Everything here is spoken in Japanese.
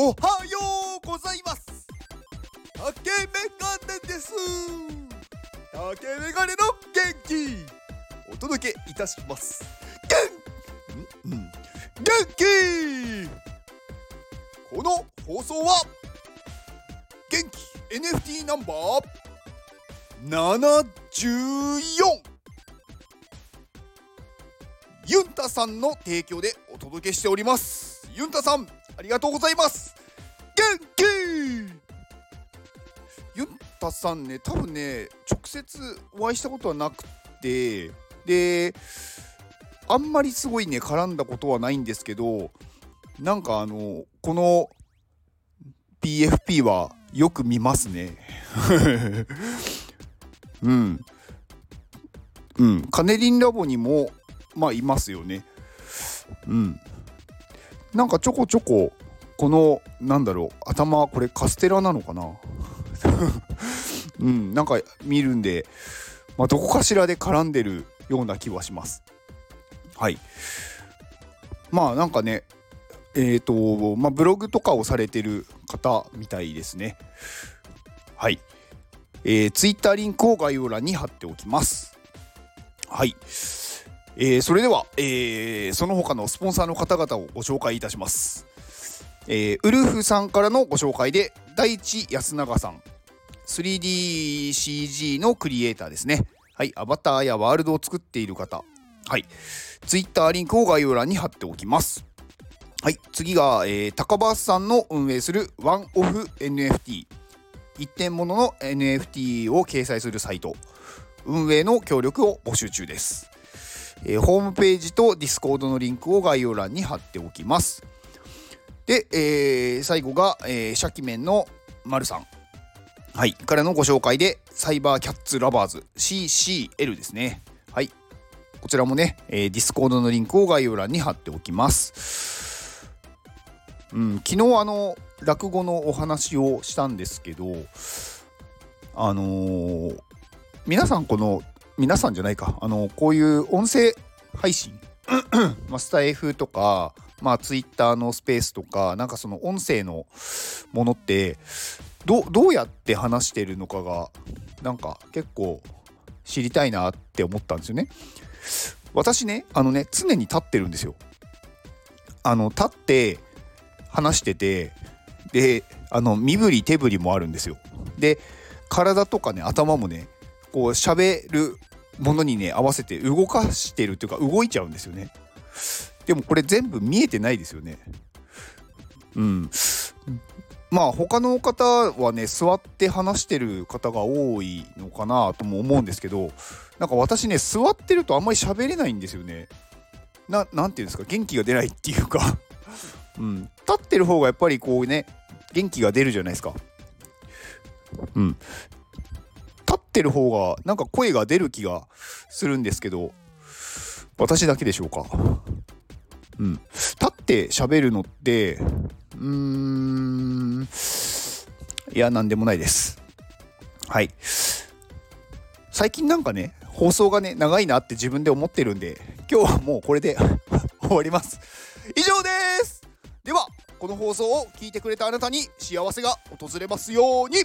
おはようございます。竹メガネです。竹メガネの元気。お届けいたします。元うん元気。この放送は元気。NFT ナンバー。74ユンタさんの提供でお届けしております。ユンタさん。ありがとうございます。元気。ユンタさんね多分ね直接お会いしたことはなくてであんまりすごいね絡んだことはないんですけどなんかあのこの PFP はよく見ますね。うん。うん。カネリンラボにもまあいますよね。うん。なんかちょこちょここのなんだろう頭これカステラなのかな？うんなんか見るんで、まあ、どこかしらで絡んでるような気はします。はい。まあなんかねえっ、ー、とまあブログとかをされてる方みたいですね。はい。えー、ツイッターリンクを概要欄に貼っておきます。はい。えー、それでは、えー、その他のスポンサーの方々をご紹介いたします。えー、ウルフさんからのご紹介で、大地安永さん、3DCG のクリエイターですね。はい、アバターやワールドを作っている方。はい、ツイッターリンクを概要欄に貼っておきます。はい、次が、えー、高橋さんの運営するワンオフ NFT。一点物の NFT を掲載するサイト。運営の協力を募集中です。えー、ホームページとディスコードのリンクを概要欄に貼っておきます。で、えー、最後が、えー、シャキメンの丸さん。はい、からのご紹介で、サイバーキャッツラバーズ CCL ですね。はい。こちらもね、えー、ディスコードのリンクを概要欄に貼っておきます。うん、昨日あの、落語のお話をしたんですけど、あのー、皆さんこの皆さんじゃないかあのこういう音声配信 マスター F とかまあツイッターのスペースとかなんかその音声のものってどどうやって話してるのかがなんか結構知りたいなって思ったんですよね。私ねあのね常に立ってるんですよ。あの立って話しててであの身振り手振りもあるんですよ。で体とかね頭もねこう喋るものにね合わせて動かしてるっていうか動いちゃうんですよね。でもこれ全部見えてないですよね。うん。まあ他の方はね座って話してる方が多いのかなとも思うんですけどなんか私ね座ってるとあんまり喋れないんですよね。ななんていうんですか元気が出ないっていうか。うん。立ってる方がやっぱりこうね元気が出るじゃないですか。うん。立ってる方がなんか声が出る気がするんですけど私だけでしょうか。うん。立って喋るのってうーんいや何でもないです。はい。最近なんかね放送がね長いなって自分で思ってるんで今日はもうこれで 終わります。以上です。ではこの放送を聞いてくれたあなたに幸せが訪れますように。